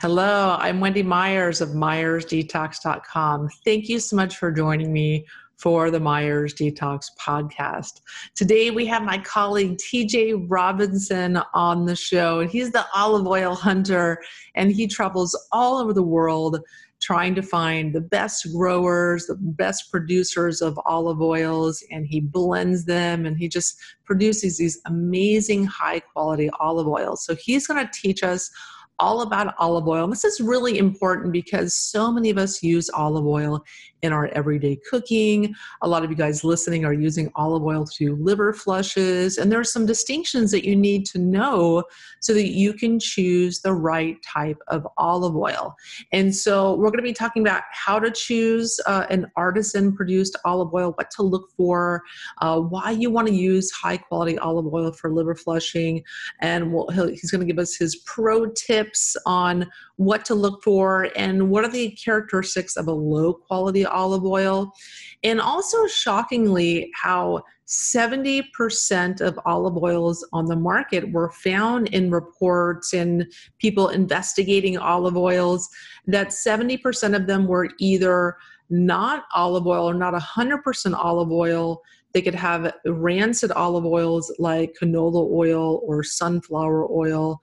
Hello, I'm Wendy Myers of MyersDetox.com. Thank you so much for joining me for the Myers Detox podcast. Today we have my colleague TJ Robinson on the show, and he's the olive oil hunter, and he travels all over the world trying to find the best growers, the best producers of olive oils, and he blends them and he just produces these amazing high quality olive oils. So he's going to teach us all about olive oil. And this is really important because so many of us use olive oil in our everyday cooking. A lot of you guys listening are using olive oil to do liver flushes. And there are some distinctions that you need to know so that you can choose the right type of olive oil. And so we're going to be talking about how to choose uh, an artisan produced olive oil, what to look for, uh, why you want to use high quality olive oil for liver flushing. And we'll, he's going to give us his pro tips on what to look for and what are the characteristics of a low quality olive oil. And also, shockingly, how 70% of olive oils on the market were found in reports and people investigating olive oils that 70% of them were either not olive oil or not 100% olive oil. They could have rancid olive oils like canola oil or sunflower oil,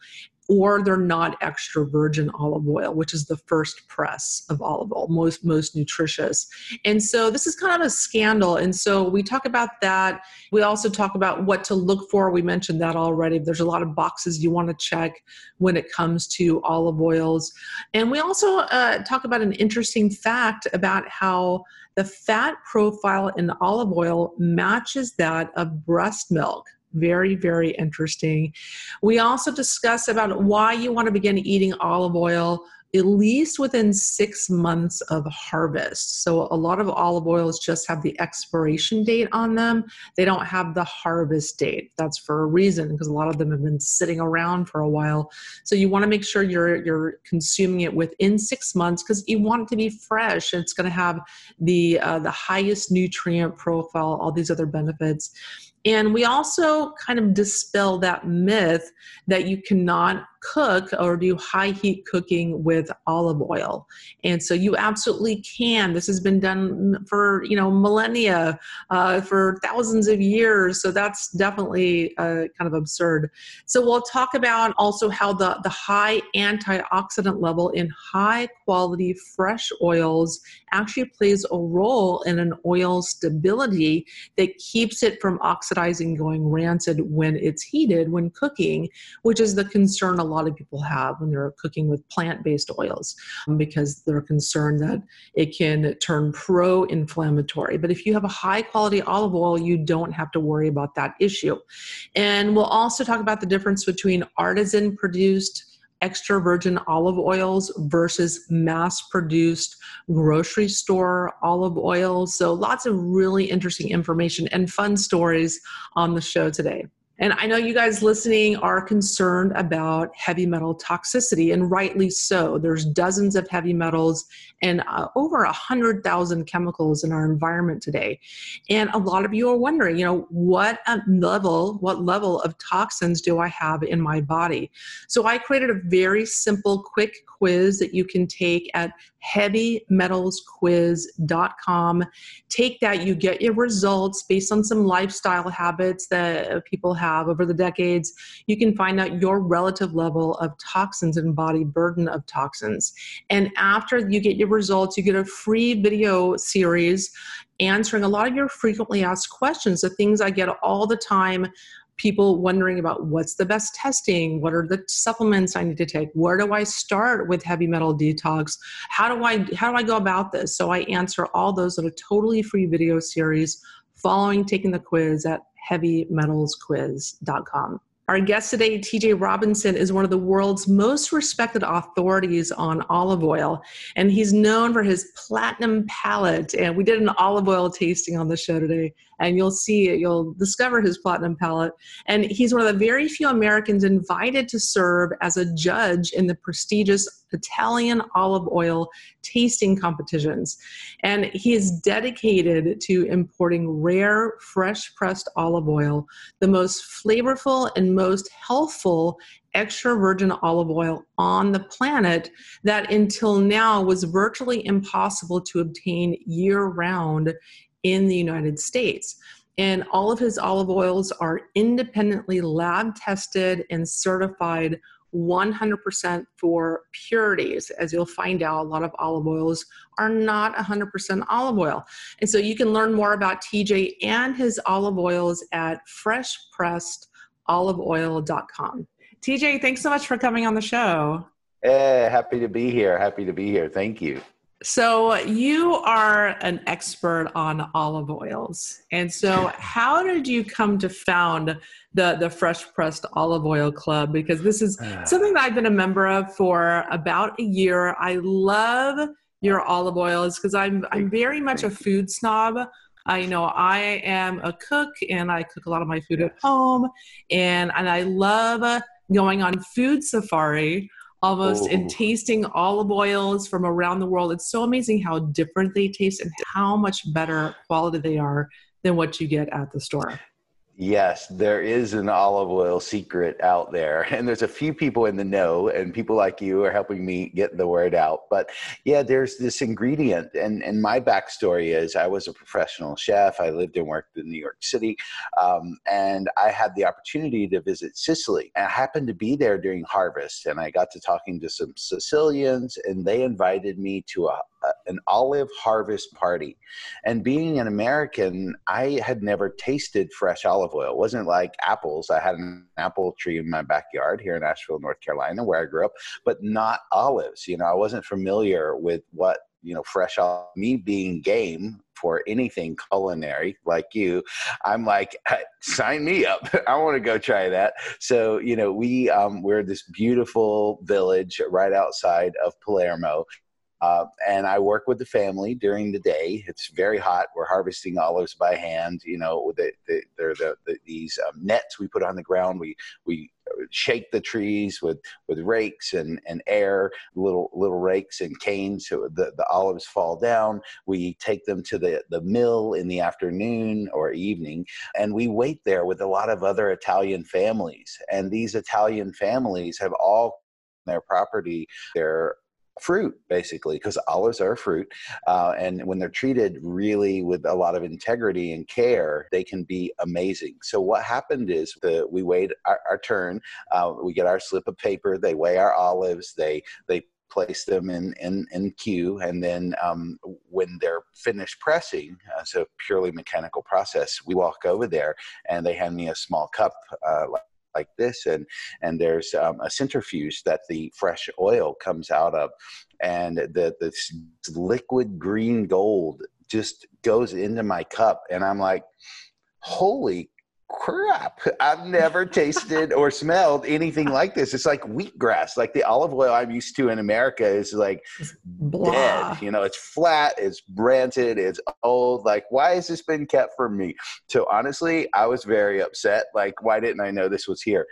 or they're not extra virgin olive oil, which is the first press of olive oil, most most nutritious. And so this is kind of a scandal. And so we talk about that. We also talk about what to look for. We mentioned that already. There's a lot of boxes you want to check when it comes to olive oils. And we also uh, talk about an interesting fact about how the fat profile in olive oil matches that of breast milk very very interesting we also discuss about why you want to begin eating olive oil at least within six months of harvest. So, a lot of olive oils just have the expiration date on them. They don't have the harvest date. That's for a reason because a lot of them have been sitting around for a while. So, you want to make sure you're, you're consuming it within six months because you want it to be fresh. It's going to have the, uh, the highest nutrient profile, all these other benefits. And we also kind of dispel that myth that you cannot cook or do high heat cooking with olive oil. And so you absolutely can. This has been done for, you know, millennia, uh, for thousands of years. So that's definitely uh, kind of absurd. So we'll talk about also how the, the high antioxidant level in high quality fresh oils actually plays a role in an oil stability that keeps it from oxidizing, going rancid when it's heated, when cooking, which is the concern a lot of people have when they're cooking with plant based oils um, because they're concerned that it can turn pro inflammatory. But if you have a high quality olive oil, you don't have to worry about that issue. And we'll also talk about the difference between artisan produced extra virgin olive oils versus mass produced grocery store olive oils. So, lots of really interesting information and fun stories on the show today. And I know you guys listening are concerned about heavy metal toxicity, and rightly so. There's dozens of heavy metals and uh, over a hundred thousand chemicals in our environment today. And a lot of you are wondering, you know, what level, what level of toxins do I have in my body? So I created a very simple, quick quiz that you can take at heavymetalsquiz.com. Take that, you get your results based on some lifestyle habits that people have over the decades. You can find out your relative level of toxins and body burden of toxins. And after you get your results, you get a free video series answering a lot of your frequently asked questions, the things I get all the time people wondering about what's the best testing what are the supplements i need to take where do i start with heavy metal detox how do i how do i go about this so i answer all those in a totally free video series following taking the quiz at heavymetalsquiz.com our guest today, TJ Robinson, is one of the world's most respected authorities on olive oil, and he's known for his platinum palate. And we did an olive oil tasting on the show today, and you'll see it, you'll discover his platinum palate. And he's one of the very few Americans invited to serve as a judge in the prestigious Italian olive oil tasting competitions. And he is dedicated to importing rare, fresh pressed olive oil, the most flavorful and most healthful extra virgin olive oil on the planet that until now was virtually impossible to obtain year round in the United States. And all of his olive oils are independently lab tested and certified 100% for purities. As you'll find out, a lot of olive oils are not 100% olive oil. And so you can learn more about TJ and his olive oils at freshpressedoliveoil.com. TJ, thanks so much for coming on the show. Hey, happy to be here. Happy to be here. Thank you. So, you are an expert on olive oils. And so, how did you come to found the, the Fresh Pressed Olive Oil Club? Because this is something that I've been a member of for about a year. I love your olive oils because I'm, I'm very much a food snob. I you know I am a cook and I cook a lot of my food at home and and I love going on food safari almost Ooh. and oh. tasting olive oils from around the world. It's so amazing how different they taste and how much better quality they are than what you get at the store. Yes, there is an olive oil secret out there. And there's a few people in the know, and people like you are helping me get the word out. But yeah, there's this ingredient. And, and my backstory is I was a professional chef. I lived and worked in New York City. Um, and I had the opportunity to visit Sicily. And I happened to be there during harvest. And I got to talking to some Sicilians, and they invited me to a, an olive harvest party. And being an American, I had never tasted fresh olive oil. It wasn't like apples. I had an apple tree in my backyard here in Asheville, North Carolina, where I grew up, but not olives. You know, I wasn't familiar with what you know fresh olive. Me being game for anything culinary like you i'm like sign me up i want to go try that so you know we um, we're this beautiful village right outside of palermo uh, and I work with the family during the day. It's very hot. We're harvesting olives by hand. You know, the, the, they're the, the, these um, nets we put on the ground. We we shake the trees with with rakes and and air, little little rakes and canes. So the the olives fall down. We take them to the the mill in the afternoon or evening, and we wait there with a lot of other Italian families. And these Italian families have all their property, their fruit basically because olives are fruit uh, and when they're treated really with a lot of integrity and care they can be amazing. So what happened is the, we wait our, our turn uh, we get our slip of paper they weigh our olives they they place them in in, in queue and then um, when they're finished pressing uh, so purely mechanical process we walk over there and they hand me a small cup uh, like this and and there's um, a centrifuge that the fresh oil comes out of and the this liquid green gold just goes into my cup and i'm like holy crap. I've never tasted or smelled anything like this. It's like wheatgrass like the olive oil i'm used to in america is like Blah. dead you know it's flat it's ranted it's old. Like why has this been kept from me? So honestly i was very upset. Like why didn't i know this was here?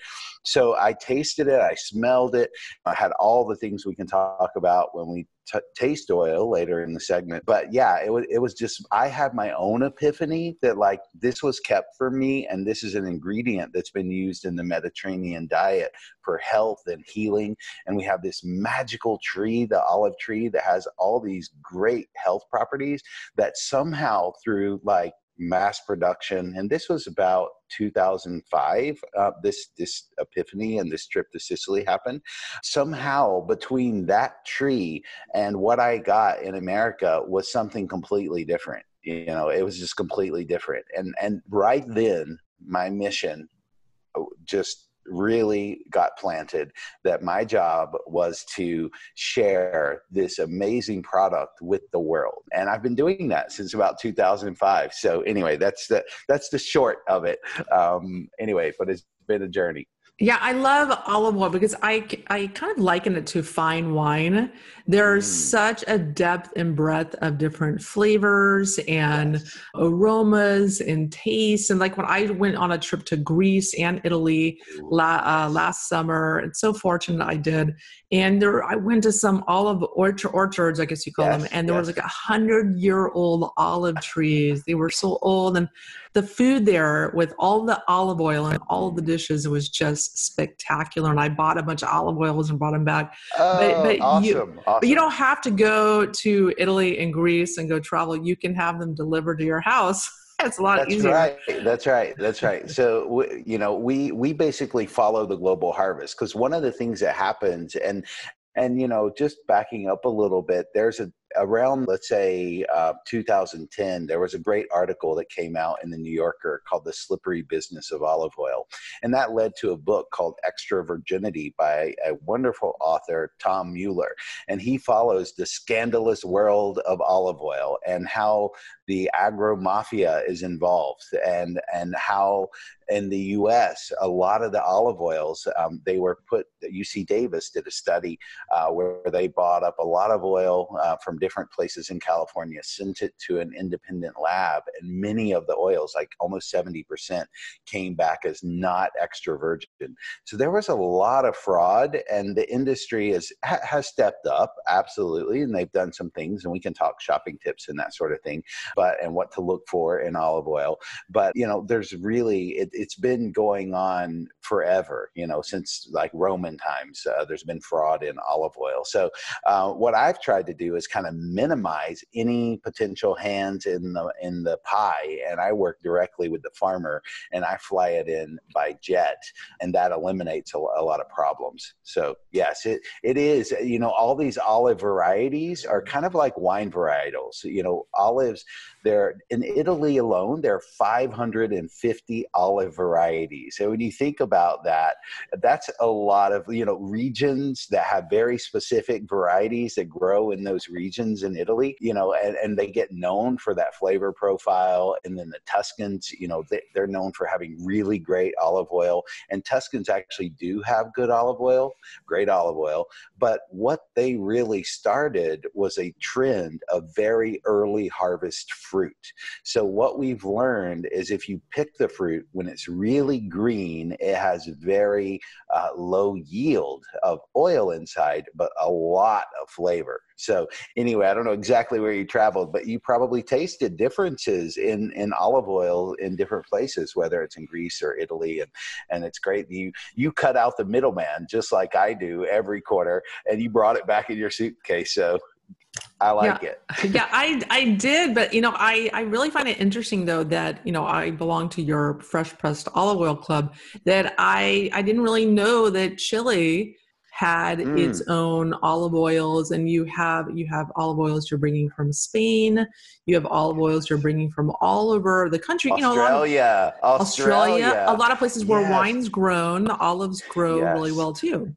So i tasted it i smelled it. I had all the things we can talk about when we t- taste oil later in the segment. But yeah, it was it was just I had my own epiphany that like this was kept for me, and this is an ingredient that's been used in the Mediterranean diet for health and healing. And we have this magical tree, the olive tree, that has all these great health properties that somehow through like mass production and this was about 2005 uh, this this epiphany and this trip to sicily happened. Somehow between that tree and what i got in america was something completely different you know it was just completely different. And and right then my mission uh, just really got planted that my job was to share this amazing product with the world. And i've been doing that since about 2005 so anyway that's the that's the short of it. Um, anyway but it's been a journey Yeah, I love olive oil because I I kind of liken it to fine wine. There's mm. such a depth and breadth of different flavors and yes. aromas and tastes. And like when I went on a trip to Greece and Italy la, uh, last summer, it's so fortunate I did. And there, I went to some olive orchard, orchards, I guess you call yes, them, and there yes. was like a hundred year old olive trees. They were so old, and the food there with all the olive oil and all the dishes was just spectacular. And I bought a bunch of olive oils and brought them back. Oh, but, but awesome, you, awesome. But you don't have to go to Italy and Greece and go travel. You can have them delivered to your house. It's a lot That's easier. right. That's right. That's right. So we, you know, we we basically follow the global harvest because one of the things that happens, and and you know, just backing up a little bit, there's a around, let's say, uh, 2010, there was a great article that came out in the New Yorker called The Slippery Business of Olive Oil. And that led to a book called Extra Virginity by a wonderful author, Tom Mueller. And he follows the scandalous world of olive oil and how the agro mafia is involved and, and how in the US, a lot of the olive oils, um, they were put, UC Davis did a study uh, where they bought up a lot of oil uh, from different places in California, sent it to an independent lab, and many of the oils, like almost 70%, came back as not extra virgin. So there was a lot of fraud, and the industry is, has stepped up, absolutely, and they've done some things, and we can talk shopping tips and that sort of thing, but and what to look for in olive oil. But, you know, there's really, it, has been going on forever, you know, since like Roman times, uh, there's been fraud in olive oil. So uh, what I've tried to do is kind of minimize any potential hands in the in the pie and i work directly with the farmer and i fly it in by jet and that eliminates a, a lot of problems. So yes it, it is you know all these olive varieties are mm-hmm. kind of like wine varietals. You know olives there in italy alone there are 550 olive varieties. And when you think about that that's a lot of you know regions that have very specific varieties that grow in those regions regions in Italy, you know, and, and they get known for that flavor profile. And then the Tuscans, you know, they, they're known for having really great olive oil. And Tuscans actually do have good olive oil, great olive oil. But what they really started was a trend of very early harvest fruit. So what we've learned is if you pick the fruit when it's really green, it has very uh, low yield of oil inside, but a lot of flavor. So anyway, I don't know exactly where you traveled, but you probably tasted differences in, in olive oil in different places, whether it's in Greece or Italy. And, and it's great. You, you cut out the middleman just like I do every quarter and you brought it back in your suitcase. So I like yeah. it. yeah, I I did, but you know, I I really find it interesting though that you know I belong to your fresh pressed olive oil club. That I I didn't really know that Chile had mm. its own olive oils and you have you have olive oils you're bringing from spain you have olive oils you're bringing from all over the country australia you know a australia, australia a lot of places where yes. wine's grown olives grow yes. really well too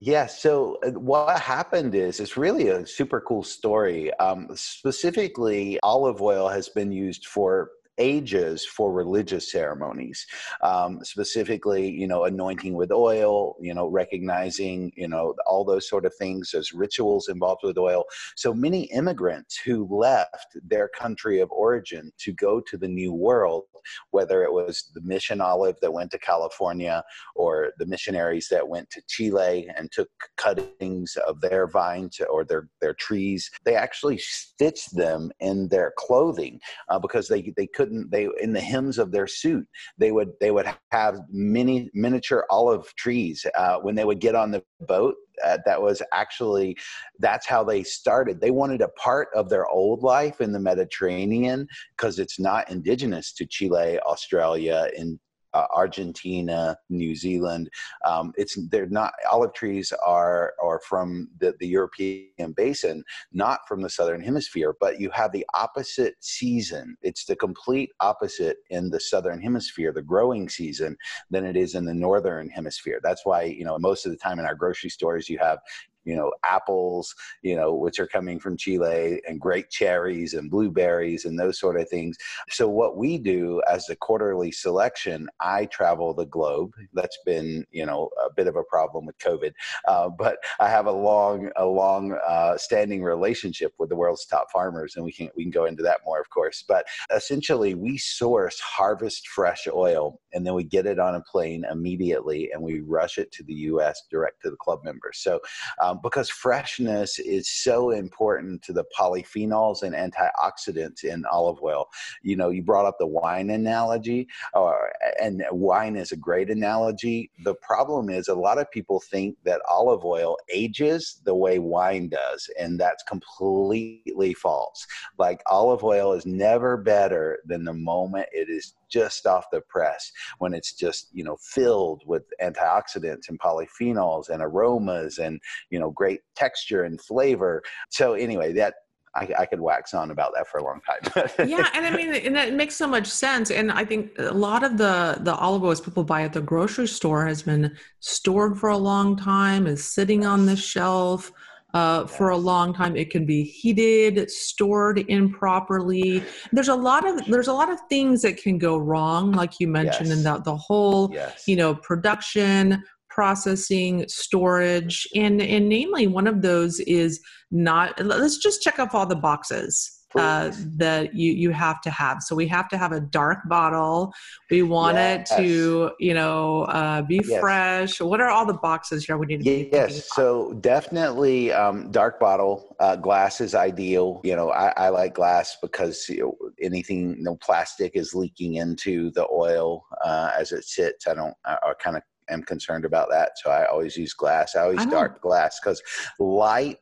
yeah. So uh, what happened is it's really a super cool story. Um, specifically, olive oil has been used for ages for religious ceremonies, um, specifically, you know, anointing with oil, you know, recognizing, you know, all those sort of things. There's rituals involved with oil. So many immigrants who left their country of origin to go to the New World, whether it was the mission olive that went to California or the missionaries that went to Chile and took cuttings of their vines or their, their trees, they actually stitched them in their clothing uh, because they, they couldn't couldn't they in the hems of their suit they would they would have mini miniature olive trees uh, when they would get on the boat uh, that was actually that's how they started. They wanted a part of their old life in the mediterranean because it's not indigenous to chile australia and uh, Argentina, New Zealand. Um, it's they're not olive trees are are from the, the European basin, not from the southern hemisphere. But you have the opposite season. It's the complete opposite in the southern hemisphere, the growing season, than it is in the northern hemisphere. That's why you know most of the time in our grocery stores you have you know, apples, you know, which are coming from Chile, and great cherries and blueberries and those sort of things. So, what we do as a quarterly selection, I travel the globe. That's been, you know, a bit of a problem with COVID, uh, but I have a long, a long uh, standing relationship with the world's top farmers, and we can we can go into that more, of course. But essentially, we source harvest fresh oil, and then we get it on a plane immediately, and we rush it to the U.S. direct to the club members. So, um, Um, because freshness is so important to the polyphenols and antioxidants in olive oil. You know, you brought up the wine analogy, or, and wine is a great analogy. The problem is a lot of people think that olive oil ages the way wine does, and that's completely false. Like olive oil is never better than the moment it is just off the press when it's just you know filled with antioxidants and polyphenols and aromas and you know great texture and flavor so anyway that I, I, could wax on about that for a long time. yeah, and I mean, and that makes so much sense. And I think a lot of the the olive oils people buy at the grocery store has been stored for a long time, is sitting on the shelf uh, for a long time. It can be heated, stored improperly. There's a lot of there's a lot of things that can go wrong, like you mentioned, yes. in the the whole yes. you know production processing storage and and namely one of those is not let's just check off all the boxes uh, that you you have to have. So we have to have a dark bottle. We want yes. it to you know uh, be yes. fresh. What are all the boxes here we need to? Yes, so definitely um, dark bottle. Uh, glass is ideal. You know, I, I like glass because you know, anything no plastic is leaking into the oil uh, as it sits. I don't. I, I kind of am concerned about that. So I always use glass. I always I dark glass because light,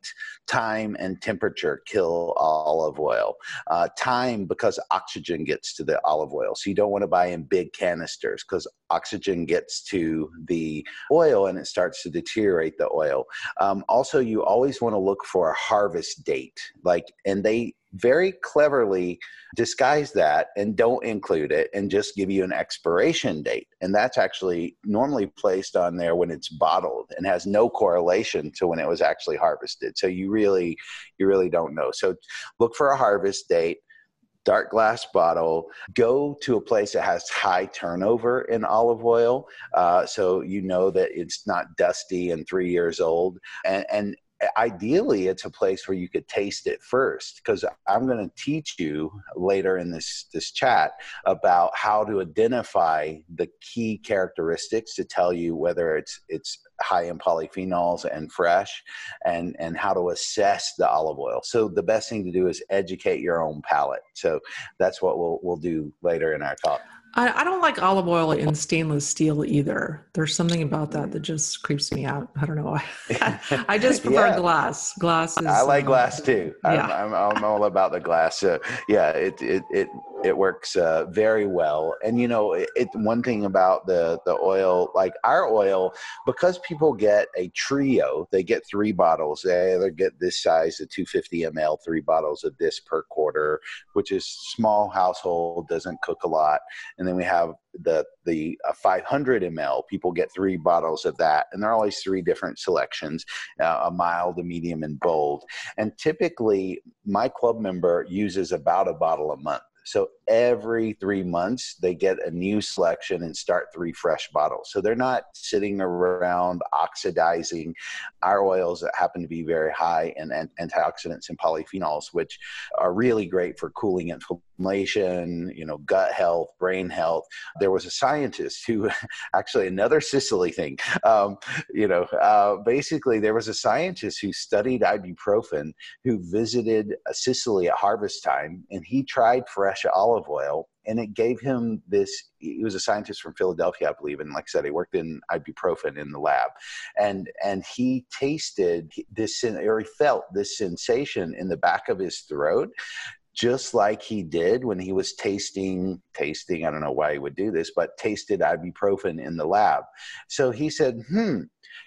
time, and temperature kill olive oil. Uh, time because oxygen gets to the olive oil. So you don't want to buy in big canisters because oxygen gets to the oil and it starts to deteriorate the oil. Um, also, you always want to look for a harvest date. Like, and they very cleverly disguise that and don't include it and just give you an expiration date. And that's actually normally placed on there when it's bottled and has no correlation to when it was actually harvested. So you really, you really don't know. So look for a harvest date dark glass bottle. Go to a place that has high turnover in olive oil, uh, so you know that it's not dusty and three years old. And, and ideally it's a place where you could taste it first because i'm going to teach you later in this this chat about how to identify the key characteristics to tell you whether it's it's high in polyphenols and fresh and and how to assess the olive oil. So the best thing to do is educate your own palate. So that's what we'll we'll do later in our talk I, I, don't like olive oil in stainless steel either. There's something about that that just creeps me out. I don't know why. I just prefer yeah. glass. Glass is. I like uh, glass too. Yeah. I'm, I'm, I'm, all about the glass. So yeah, it it it it works uh, very well. And you know, it, it, one thing about the the oil, like our oil, because people get a trio, they get three bottles. They either get this size, the 250 ml, three bottles of this per quarter, which is small household, doesn't cook a lot. And then we have the the uh, 500 ml. People get three bottles of that, and there are always three different selections: uh, a mild, a medium, and bold. And typically, my club member uses about a bottle a month. So every three months, they get a new selection and start three fresh bottles. So they're not sitting around oxidizing our oils that happen to be very high in antioxidants and polyphenols, which are really great for cooling inflammation, you know, gut health, brain health. There was a scientist who actually another Sicily thing, um, you know, uh, basically there was a scientist who studied ibuprofen who visited Sicily at harvest time and he tried fresh olive oil and it gave him this he was a scientist from philadelphia i believe and like i said he worked in ibuprofen in the lab. And and he tasted this or he felt this sensation in the back of his throat just like he did when he was tasting tasting i don't know why he would do this but tasted ibuprofen in the lab. So he said hmm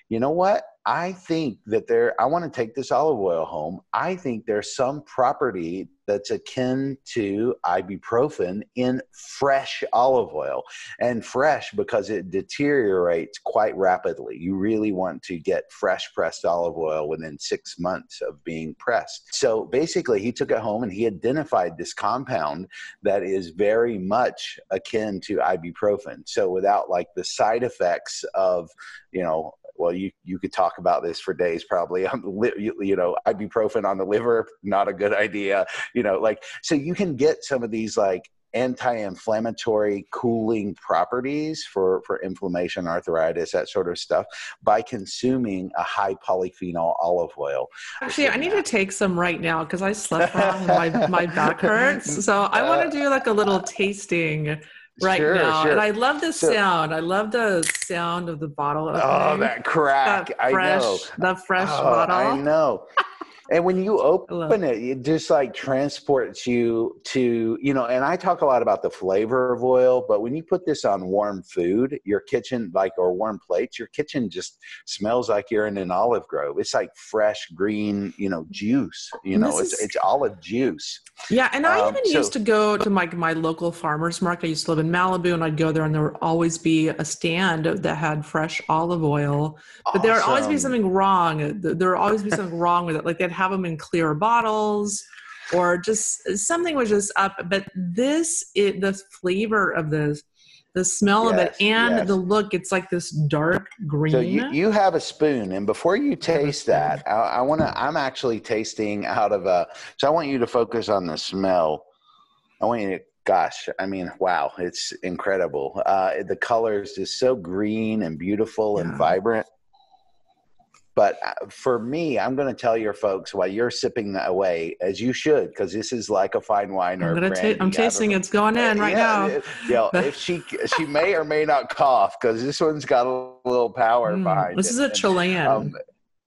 you know what I think that there, I want to take this olive oil home. I think there's some property that's akin to ibuprofen in fresh olive oil. And fresh because it deteriorates quite rapidly. You really want to get fresh pressed olive oil within six months of being pressed. So basically, he took it home and he identified this compound that is very much akin to ibuprofen. So without like the side effects of, you know, well, you, you could talk about this for days probably. you, you know, ibuprofen on the liver, not a good idea. You know, like, so you can get some of these like anti-inflammatory cooling properties for, for inflammation arthritis that sort of stuff by consuming a high polyphenol olive oil actually i need that. to take some right now because i slept wrong and my, my back hurts so i want to uh, do like a little tasting right sure, now. Sure. And I love the so, sound. I love the sound of the bottle. Oh, opening. Oh, that crack. That fresh, I know. The fresh oh, bottle. I know. and when you open it, it just like transports you to, you know, and I talk a lot about the flavor of oil, but when you put this on warm food, your kitchen, like, or warm plates, your kitchen just smells like you're in an olive grove. It's like fresh green, you know, juice, you know, it's, is, it's olive juice. Yeah. And I um, even so, used to go to my, my local farmer's market. I used to live in Malibu and I'd go there and there would always be a stand that had fresh olive oil, but awesome. there would always be something wrong. There would always be something wrong with it. Like they'd have them in clear bottles or just something was just up but this it the flavor of this the smell yes, of it and yes. the look it's like this dark green. so you, you have a spoon and before you taste that i, I want to i'm actually tasting out of a so i want you to focus on the smell. I want you to gosh i mean wow it's incredible. Uh, the color is just so green and beautiful yeah. and vibrant but uh, for me, I'm going to tell your folks while you're sipping that away, as you should, because this is like a fine wine or I'm, going ta- I'm tasting. It's going in right yeah, now. Yeah, if she she may or may not cough because this one's got a little power mm, behind this it. This is a Chilean. Um,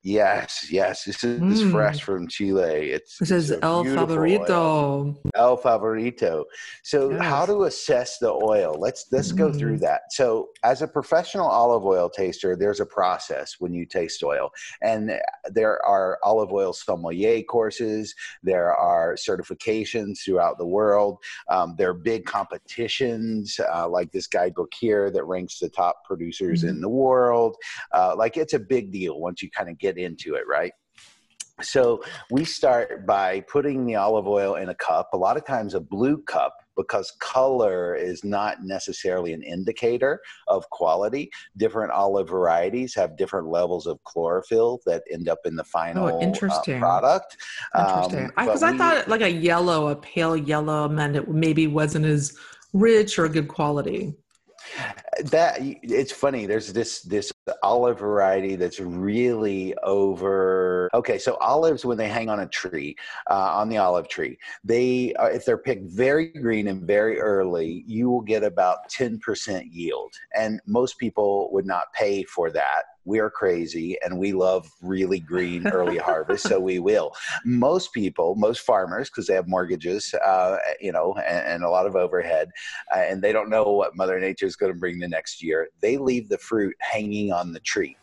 Yes, yes. This is mm. fresh from Chile. It's this is El Favorito. Oil. El Favorito. So, yes. how to assess the oil? Let's let's mm. go through mm. that. So, as a professional olive oil taster, there's a process when you taste oil, and there are olive oil sommelier courses. There are certifications throughout the world. Um, there are big competitions, uh, like this guy Gokir that ranks the top producers mm. in the world. Uh, like it's a big deal once you kind of get get into it, right? So we start by putting the olive oil in a cup, a lot of times a blue cup, because color is not necessarily an indicator of quality. Different olive varieties have different levels of chlorophyll that end up in the final oh, interesting. Uh, product. Interesting. Because um, I, I, thought like a yellow, a pale yellow meant it maybe wasn't as rich or good quality that it's funny there's this this olive variety that's really over okay so olives when they hang on a tree uh, on the olive tree they uh, if they're picked very green and very early you will get about 10% yield and most people would not pay for that we're crazy and we love really green early harvest, so we will. Most people, most farmers, because they have mortgages, uh, you know, and, and, a lot of overhead, uh, and they don't know what Mother Nature is going to bring the next year. They leave the fruit hanging on the tree.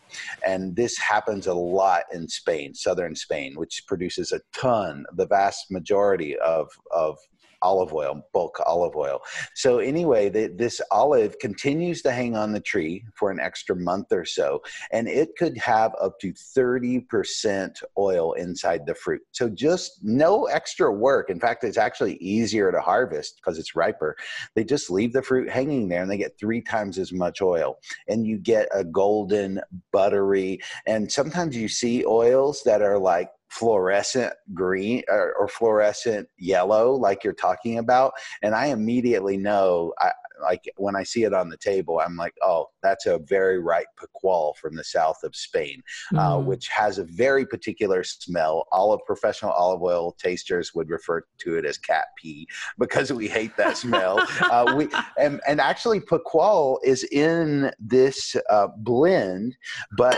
And this happens a lot in Spain, southern Spain, which produces a ton, the vast majority of, of olive oil, bulk olive oil. So anyway, the, this olive continues to hang on the tree for an extra month or so, and it could have up to 30% oil inside the fruit. So just no extra work. In fact, it's actually easier to harvest because it's riper. They just leave the fruit hanging there and they get three times as much oil. And you get a golden, buttery, and sometimes you see oils that are like fluorescent green or, or, fluorescent yellow like you're talking about. And i immediately know I, like when i see it on the table i'm like oh that's a very ripe picual from the south of spain mm. uh, which has a very particular smell. All of professional olive oil tasters would refer to it as cat pee because we hate that smell. Uh, we and, and actually picual is in this uh, blend but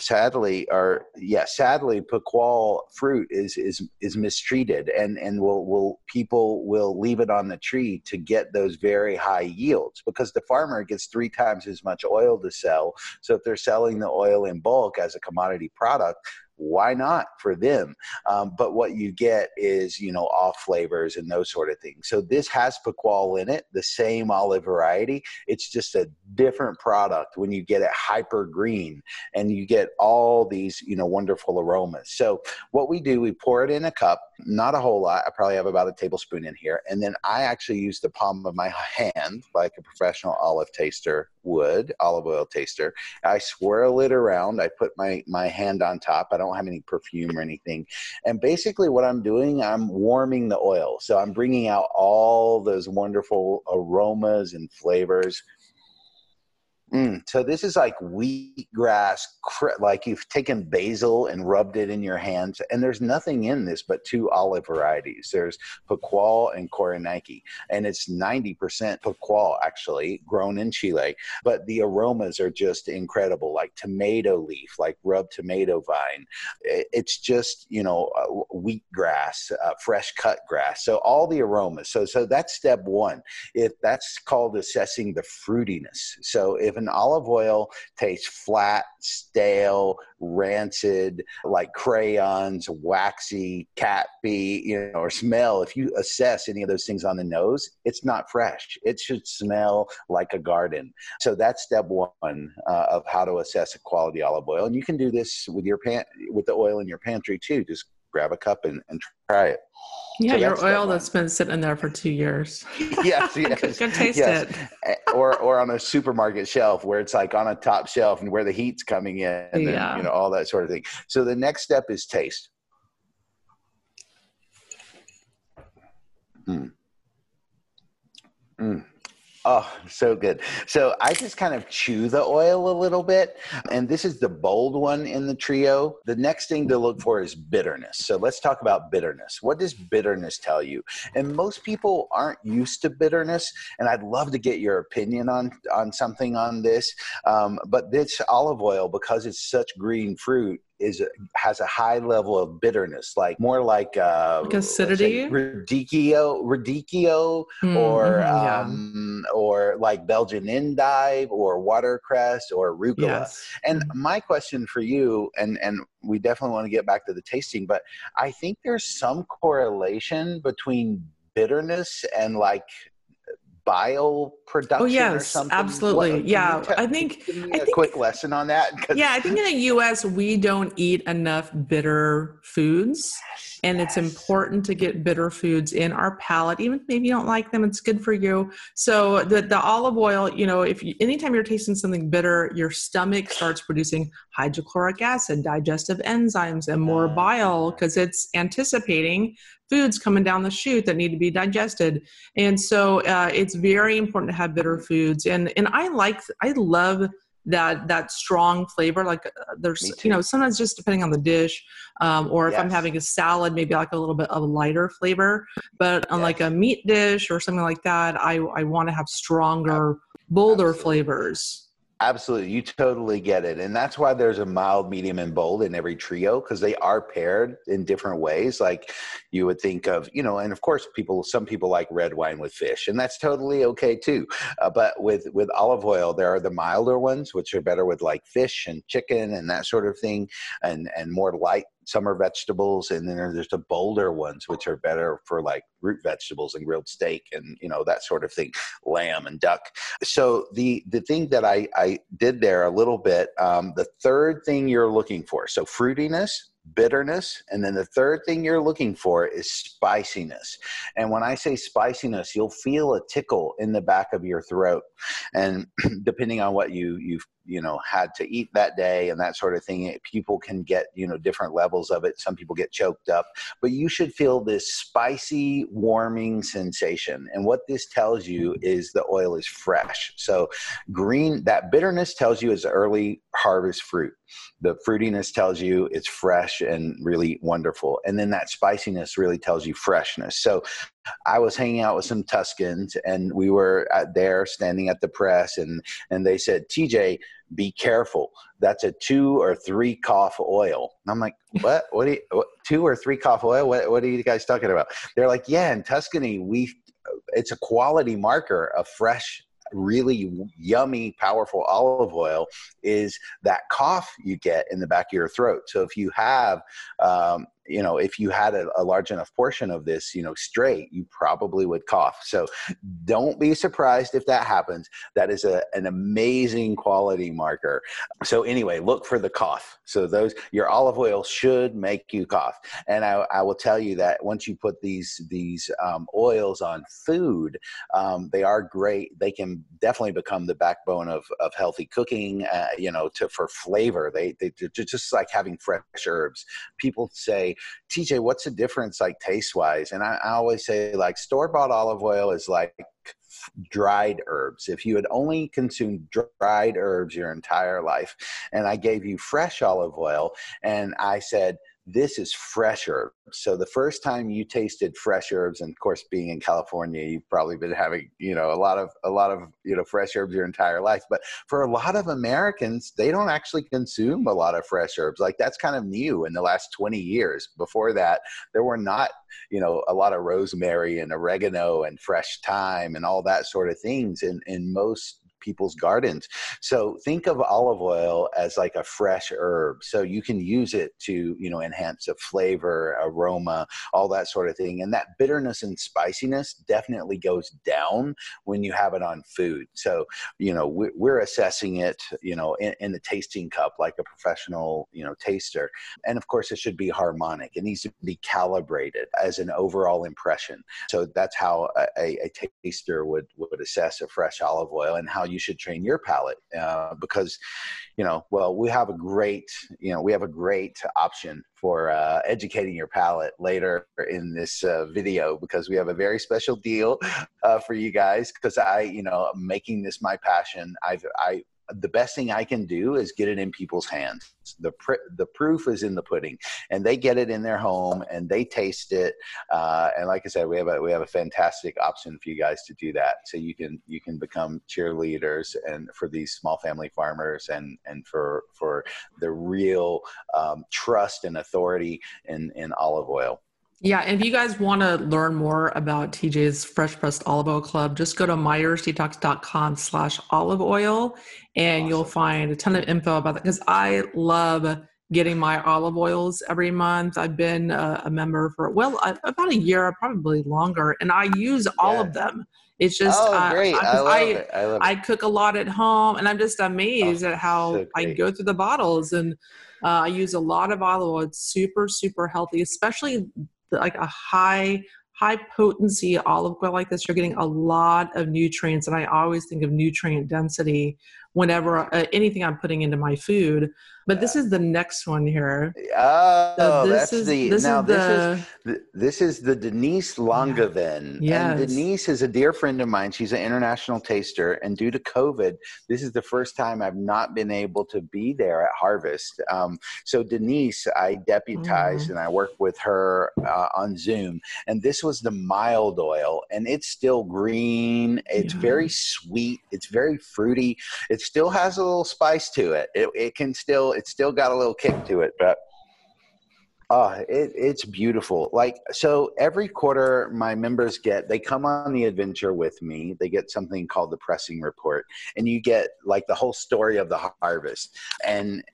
sadly are yeah sadly picual fruit is is is mistreated and and will will people will leave it on the tree to get those very high yields because the farmer gets three times as much oil to sell. So if they're selling the oil in bulk as a commodity product why not for them? Um, but what you get is, you know, off flavors and those sort of things. So this has Picual in it, the same olive variety. It's just a different product when you get it hyper green and you get all these, you know, wonderful aromas. So what we do, we pour it in a cup, not a whole lot. I probably have about a tablespoon in here. And then I actually use the palm of my hand like a professional olive taster would, olive oil taster. I swirl it around. I put my, my hand on top. I don't have any perfume or anything. And basically, what I'm doing, I'm warming the oil. So I'm bringing out all those wonderful aromas and flavors Mm, so this is like wheatgrass, like you've taken basil and rubbed it in your hands, and there's nothing in this but two olive varieties. There's Picual and Koroneiki, and it's 90% Picual actually, grown in Chile. But the aromas are just incredible, like tomato leaf, like rubbed tomato vine. It's just you know wheatgrass, uh, fresh cut grass. So all the aromas. So so that's step one. If that's called assessing the fruitiness. So if an olive oil tastes flat, stale, rancid, like crayons, waxy, cat pee, you know, or smell, if you assess any of those things on the nose, it's not fresh. It should smell like a garden. So that's step one uh, of how to assess a quality olive oil. And you can do this with your pan with the oil in your pantry too. Just grab a cup and, and try it. Yeah, so your oil that's been sitting there for two years. yes, yes. Can taste yes. it. Or or on a supermarket shelf where it's like on a top shelf and where the heat's coming in and yeah. you know all that sort of thing. So the next step is taste. Mm. Mm. Oh, so good. So I just kind of chew the oil a little bit. And this is the bold one in the trio. The next thing to look for is bitterness. So let's talk about bitterness. What does bitterness tell you? And most people aren't used to bitterness. And I'd love to get your opinion on, on something on this. Um, but this olive oil, because it's such green fruit, is has a high level of bitterness, like more like uh, like acidity, radicchio, radicchio, mm, or mm-hmm, um, or like Belgian endive, or watercress, or arugula. Yes. And mm-hmm. my question for you, and and we definitely want to get back to the tasting, but I think there's some correlation between bitterness and like bile production oh yes absolutely. yeah i think I think, quick lesson on that? Yeah i think in the us we don't eat enough bitter foods and yes. it's important to get bitter foods in our palate even if you don't like them it's good for you. So the, the olive oil you know if you, anytime you're tasting something bitter your stomach starts producing hydrochloric acid digestive enzymes and more uh, bile because it's anticipating foods coming down the chute that need to be digested. And so uh, it's very important to have bitter foods. And and i like i love that that strong flavor like uh, there's you know sometimes just depending on the dish um, or if yes. i'm having a salad maybe like a little bit of a lighter flavor but on yes. like a meat dish or something like that i i want to have stronger bolder Absolutely. flavors Absolutely. You totally get it. And that's why there's a mild, medium, and bold in every trio because they are paired in different ways. Like you would think of, you know, and of course, people, some people like red wine with fish, and that's totally okay too. Uh, but with, with olive oil, there are the milder ones, which are better with like fish and chicken and that sort of thing, and, and more light summer vegetables and then there's the bolder ones which are better for like root vegetables and grilled steak and you know that sort of thing lamb and duck so the the thing that i i did there a little bit um, the third thing you're looking for so fruitiness bitterness. And then the third thing you're looking for is spiciness. And when I say spiciness, you'll feel a tickle in the back of your throat. And depending on what you, you've you know had to eat that day and that sort of thing people can get you know different levels of it. Some people get choked up. But you should feel this spicy warming sensation. And what this tells you mm-hmm. is the oil is fresh. So green that bitterness tells you is early harvest fruit. The fruitiness tells you it's fresh and really wonderful. And then that spiciness really tells you freshness. So i was hanging out with some tuscans and we were there standing at the press and and they said tj be careful. That's a two or three cough oil. And I'm like, what? What, you, what, two or three cough oil? What, what are you guys talking about? They're like, yeah, in Tuscany, we, it's a quality marker of fresh really yummy, powerful olive oil is that cough you get in the back of your throat. So if you have um, you know, if you had a, a, large enough portion of this, you know, straight, you probably would cough. So don't be surprised if that happens. That is a, an amazing quality marker. So anyway, look for the cough. So those, your olive oil should make you cough. And I, I will tell you that once you put these, these um, oils on food, um, they are great. They can definitely become the backbone of, of healthy cooking, uh, you know, to, for flavor. They, they, they're just like having fresh herbs. People say, TJ, what's the difference like taste wise? And I, I always say like store bought olive oil is like dried herbs. If you had only consumed dried herbs your entire life, and I gave you fresh olive oil, and I said, this is fresh herbs. So the first time you tasted fresh herbs, and of course, being in California, you've probably been having you know a lot of a lot of you know fresh herbs your entire life. But for a lot of Americans, they don't actually consume a lot of fresh herbs. Like that's kind of new in the last twenty years. Before that, there were not you know a lot of rosemary and oregano and fresh thyme and all that sort of things in in most people's gardens. So think of olive oil as like a fresh herb. So you can use it to, you know, enhance a flavor, aroma, all that sort of thing. And that bitterness and spiciness definitely goes down when you have it on food. So, you know, we're assessing it, you know, in, in the tasting cup like a professional, you know, taster. And of course, it should be harmonic. It needs to be calibrated as an overall impression. So that's how a, a taster would, would assess a fresh olive oil and how you should train your palate uh, because you know well we have a great you know we have a great option for uh, educating your palate later in this uh, video because we have a very special deal uh, for you guys because i you know making this my passion. I've i the best thing I can do is get it in people's hands. The pr- the proof is in the pudding, and they get it in their home and they taste it. Uh, and like I said, we have a we have a fantastic option for you guys to do that. So you can you can become cheerleaders and for these small family farmers and and for for the real um, trust and authority in in olive oil. Yeah, and if you guys want to learn more about TJ's Fresh Pressed Olive Oil Club, just go to myersdetox.com slash olive oil and awesome. you'll find a ton of info about that because I love getting my olive oils every month. I've been a, a member for, well, about a year, probably longer, and I use all yeah. of them. It's just, oh, uh, great. I, I, love I, it. I, I cook a lot at home and I'm just amazed oh, at how so I go through the bottles and uh, I use a lot of olive oil. It's super, super healthy, especially like a high high potency olive oil like this you're getting a lot of nutrients and i always think of nutrient density whenever uh, anything i'm putting into my food but this is the next one here. Oh, so that's is, the this now is this the, is this is the Denise Langevin. Yeah. Yes. And Denise is a dear friend of mine. She's an international taster, and due to COVID, this is the first time I've not been able to be there at Harvest. Um, so Denise, I deputized mm. and I worked with her uh, on Zoom, and this was the mild oil, and it's still green. It's yeah. very sweet. It's very fruity. It still has a little spice to it. It, it can still it's still got a little kick to it, but uh, it, it's beautiful. Like, so every quarter, my members get, they come on the adventure with me. They get something called the pressing report, and you get like the whole story of the harvest. And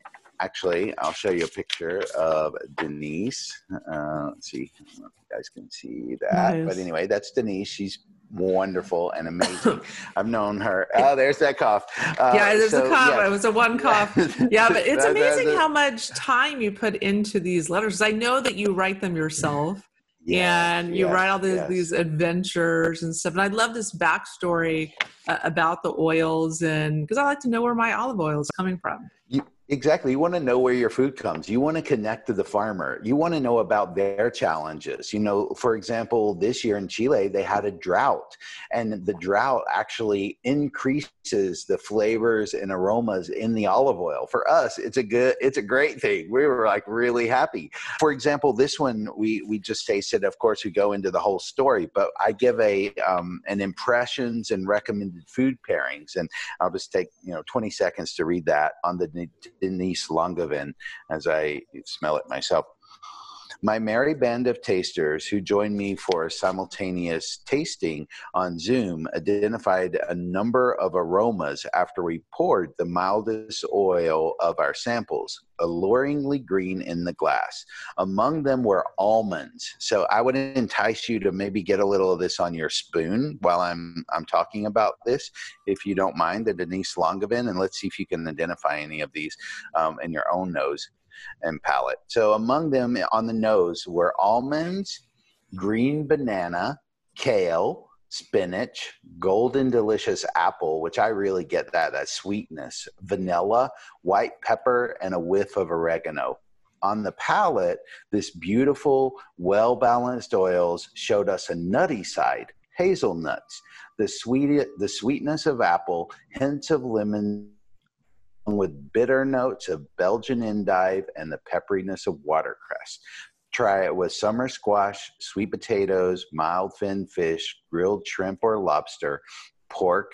actually, I'll show you a picture of Denise. Uh, let's see if you guys can see that. Nice. But anyway, that's Denise. She's wonderful and amazing. I've known her. Oh, there's that cough. Uh, yeah, there's so, a cough. Yeah. It was a one cough. Yeah, but it's amazing how much time you put into these letters. I know that you write them yourself. Yes, and you yes, write all these, yes. these adventures and stuff. And I love this backstory uh, about the oils, and because I like to know where my olive oil is coming from. You, Exactly. You want to know where your food comes. You want to connect to the farmer. You want to know about their challenges. You know, for example, this year in Chile, they had a drought, and the drought actually increases the flavors and aromas in the olive oil. For us, it's a good, it's a great thing. We were like really happy. For example, this one we we just tasted. Of course, we go into the whole story, but I give a um, an impressions and recommended food pairings, and I'll just take you know 20 seconds to read that on the Denise Langevin as I smell it myself. My merry band of tasters who joined me for simultaneous tasting on Zoom identified a number of aromas after we poured the mildest oil of our samples, alluringly green in the glass. Among them were almonds. So I would entice you to maybe get a little of this on your spoon while I'm I'm talking about this, if you don't mind, the Denise Langevin, and let's see if you can identify any of these um, in your own nose and palate. So among them on the nose were almonds, green banana, kale, spinach, golden delicious apple, which I really get that that sweetness, vanilla, white pepper, and a whiff of oregano. On the palate, this beautiful, well balanced oils showed us a nutty side, hazelnuts, the sweet the sweetness of apple, hints of lemon with bitter notes of Belgian endive and the pepperiness of watercress. Try it with summer squash, sweet potatoes, mild fin fish, grilled shrimp or lobster, pork,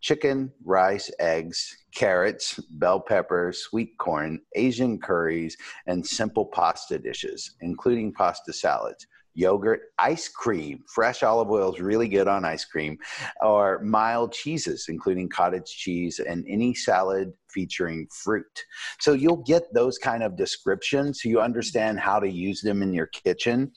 chicken, rice, eggs, carrots, bell peppers, sweet corn, Asian curries, and simple pasta dishes, including pasta salads yogurt, ice cream. Fresh olive oil is really good on ice cream, or mild cheeses, including cottage cheese, and any salad featuring fruit. So you'll get those kind of descriptions so you understand how to use them in your kitchen.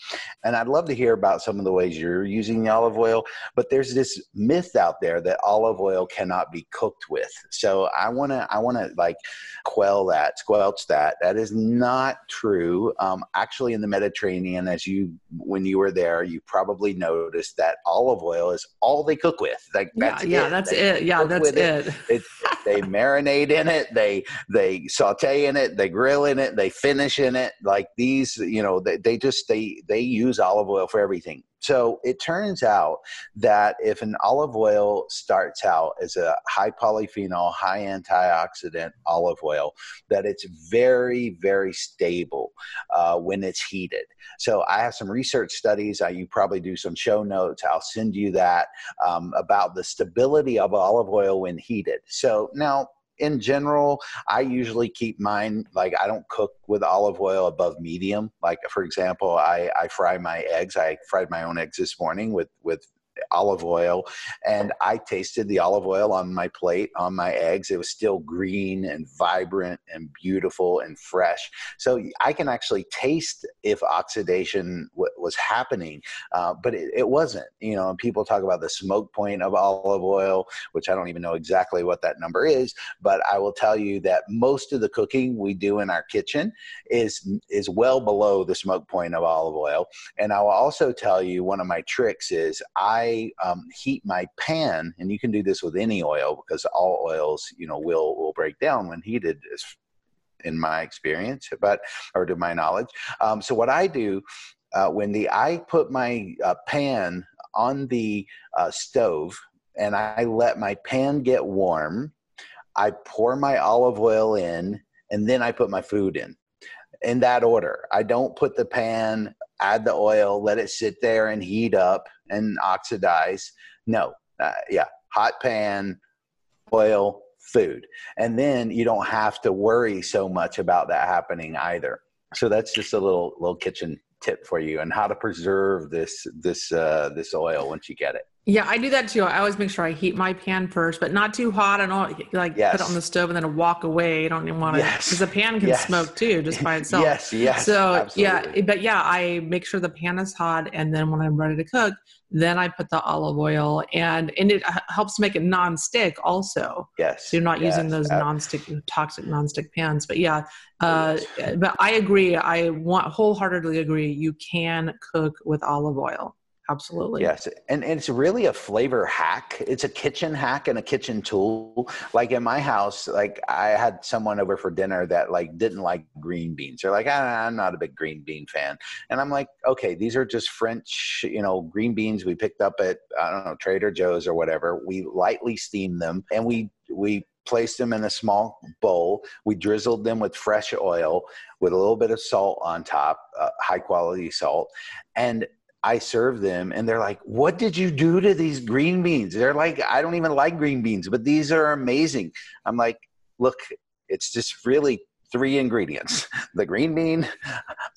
And I'd love to hear about some of the ways you're using the olive oil, but there's this myth out there that olive oil cannot be cooked with. So I want to I want to like quell that, squelch that. That is not true. Um, actually in the Mediterranean as you when you were there, you probably noticed that olive oil is all they cook with. Like that's yeah, yeah, that's it. Yeah, that's it. it. it. They marinate in it, they they saute in it, they grill in it, they finish in it. Like these, you know, they, they just they they use olive oil for everything. So it turns out that if an olive oil starts out as a high polyphenol, high antioxidant olive oil, that it's very, very stable uh, when it's heated. So I have some research studies. I, you probably do some show notes. I'll send you that um, about the stability of olive oil when heated. So now in general, I usually keep mine like I don't cook with olive oil above medium. Like for example, I, I fry my eggs. I fried my own eggs this morning with with olive oil and I tasted the olive oil on my plate on my eggs. It was still green and vibrant and beautiful and fresh. So I can actually taste if oxidation w- was happening, uh, but it, it, wasn't. You know, people talk about the smoke point of olive oil, which I don't even know exactly what that number is, but I will tell you that most of the cooking we do in our kitchen is is well below the smoke point of olive oil. And I will also tell you one of my tricks is I um, heat my pan, and you can do this with any oil because all oils, you know, will will break down when heated. in my experience, but or to my knowledge. Um, so what I do uh, when the I put my uh, pan on the uh, stove and I let my pan get warm, I pour my olive oil in, and then I put my food in in that order. I don't put the pan, add the oil, let it sit there and heat up and oxidize. No, uh, yeah, hot pan, oil, food. And then you don't have to worry so much about that happening either. So that's just a little little kitchen tip for you and how to preserve this this uh, this oil once you get it. Yeah, I do that too. I always make sure I heat my pan first, but not too hot. I don't like yes. put it on the stove and then walk away. I don't even want to because yes. the pan can yes. smoke too just by itself. yes, yes. So absolutely. yeah, but yeah, I make sure the pan is hot, and then when I'm ready to cook, then I put the olive oil, and and it helps make it non-stick also. Yes. So you're not using those uh, non-stick toxic non-stick pans. But yeah, uh, but I agree. I want wholeheartedly agree. You can cook with olive oil. Absolutely. Yes, and, and it's really a flavor hack. It's a kitchen hack and a kitchen tool. Like in my house, like I had someone over for dinner that like didn't like green beans. They're like, ah, I'm not a big green bean fan, and I'm like, okay, these are just French, you know, green beans we picked up at I don't know Trader Joe's or whatever. We lightly steamed them and we we placed them in a small bowl. We drizzled them with fresh oil with a little bit of salt on top, uh, high quality salt, and I serve them and they're like, What did you do to these green beans? They're like, I don't even like green beans, but these are amazing. I'm like, Look, it's just really three ingredients the green bean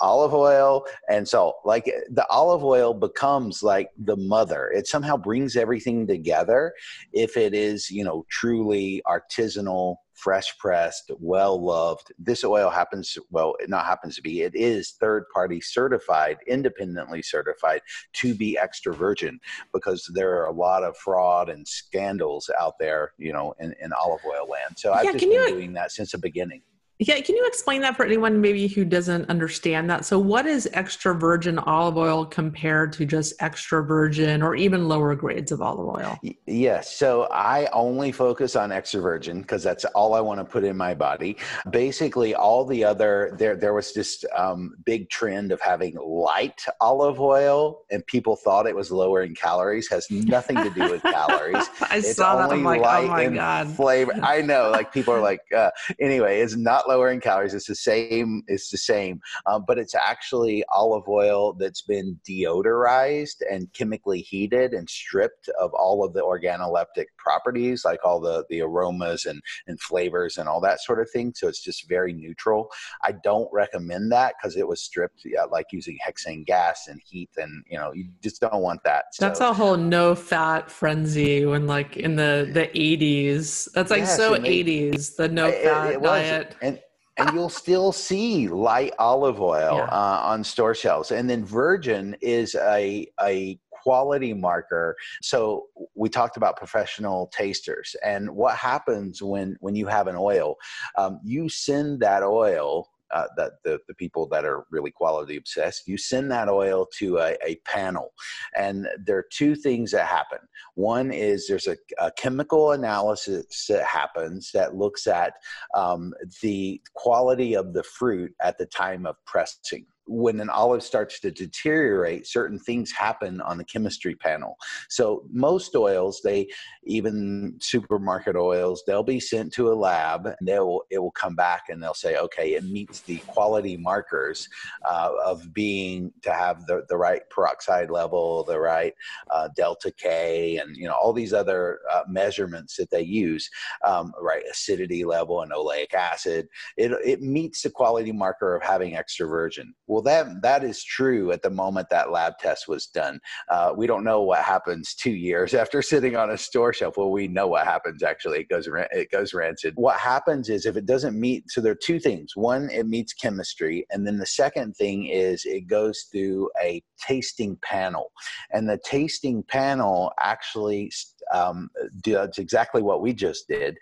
olive oil and salt like the olive oil becomes like the mother it somehow brings everything together if it is you know truly artisanal fresh pressed, well loved. This oil happens, well, it not happens to be, it is third party certified, independently certified to be extra virgin because there are a lot of fraud and scandals out there, you know, in, in olive oil land. So I've just been you, doing that since the beginning. Yeah, can you explain that for anyone maybe who doesn't understand that? So, what is extra virgin olive oil compared to just extra virgin or even lower grades of olive oil? Yes. So, I only focus on extra virgin because that's all I want to put in my body. Basically, all the other there there was this um, big trend of having light olive oil, and people thought it was lower in calories. Has nothing to do with calories. I it's saw that. I'm like, oh my god, flavor. I know. Like people are like, uh, anyway, it's not lowering calories. It's the same. It's the same, um, but it's actually olive oil that's been deodorized and chemically heated and stripped of all of the organoleptic properties, like all the the aromas and and flavors and all that sort of thing. So it's just very neutral. I don't recommend that because it was stripped, yeah, like using hexane gas and heat, and you know you just don't want that. So, That's a whole no fat frenzy when like in the the 80s. That's like yes, so they, 80s the no fat it, it diet. And, and you'll still see light olive oil yeah. uh, on store shelves. And then virgin is a a quality marker. So we talked about professional tasters, and what happens when when you have an oil, um, you send that oil uh, that the, the people that are really quality obsessed, you send that oil to a, a, panel. And there are two things that happen. One is there's a, a chemical analysis that happens that looks at um, the quality of the fruit at the time of pressing when an olive starts to deteriorate, certain things happen on the chemistry panel. So most oils, they even supermarket oils, they'll be sent to a lab and they will it will come back and they'll say, okay, it meets the quality markers uh, of being to have the, the right peroxide level, the right uh, delta K, and you know all these other uh, measurements that they use, um, right acidity level and oleic acid. It it meets the quality marker of having extra virgin. Well, well, that that is true at the moment that lab test was done. Uh, we don't know what happens two years after sitting on a store shelf. Well, we know what happens. Actually, it goes it goes rancid. What happens is if it doesn't meet. So there are two things. One, it meets chemistry, and then the second thing is it goes through a tasting panel, and the tasting panel actually um, exactly what we just did.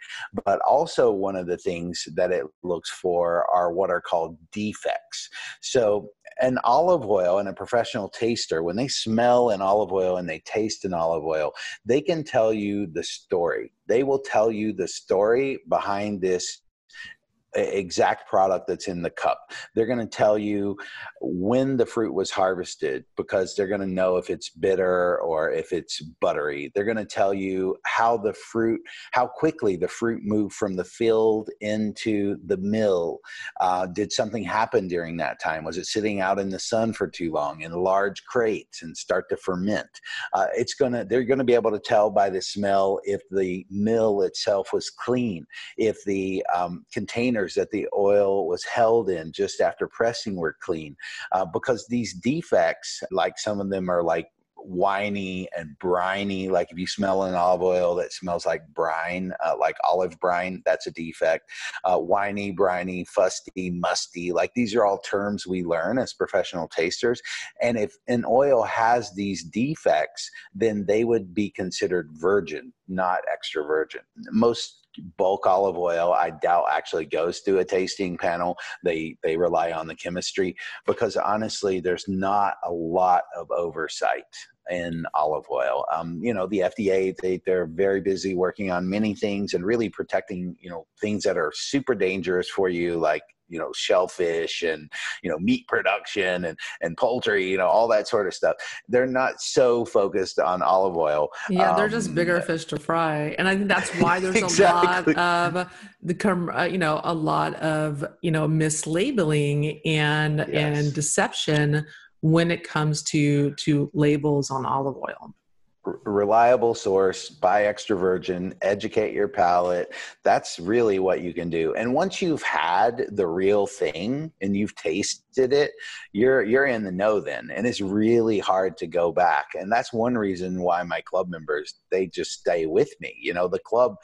But also, one of the things that it looks for are what are called defects. So, an olive oil and a professional taster, when they smell an olive oil and they taste an olive oil, they can tell you the story. They will tell you the story behind this exact product that's in the cup. They're going to tell you when the fruit was harvested because they're going to know if it's bitter or if it's buttery. They're going to tell you how the fruit, how quickly the fruit moved from the field into the mill. Uh, did something happen during that time? Was it sitting out in the sun for too long in large crates and start to ferment? Uh, it's going to, they're going to be able to tell by the smell if the mill itself was clean, if the um, containers that the oil was held in just after pressing were clean uh, because these defects like some of them are like winey and briny. Like if you smell an olive oil that smells like brine, uh, like olive brine, that's a defect. Uh, winey, briny, fusty, musty. Like these are all terms we learn as professional tasters. And if an oil has these defects, then they would be considered virgin, not extra virgin. Most bulk olive oil, I doubt actually goes through a tasting panel. They they rely on the chemistry because honestly, there's not a lot of oversight in olive oil. Um, you know, the FDA they they're very busy working on many things and really protecting you know things that are super dangerous for you, like you know shellfish and you know meat production and and poultry you know all that sort of stuff they're not so focused on olive oil yeah they're just bigger um, fish to fry and i think that's why there's exactly. a lot of the uh, you know a lot of you know mislabeling and yes. and deception when it comes to to labels on olive oil reliable source, buy extra virgin, educate your palate. That's really what you can do. And once you've had the real thing and you've tasted it, you're you're in the know then. And it's really hard to go back. And that's one reason why my club members they just stay with me. You know, the club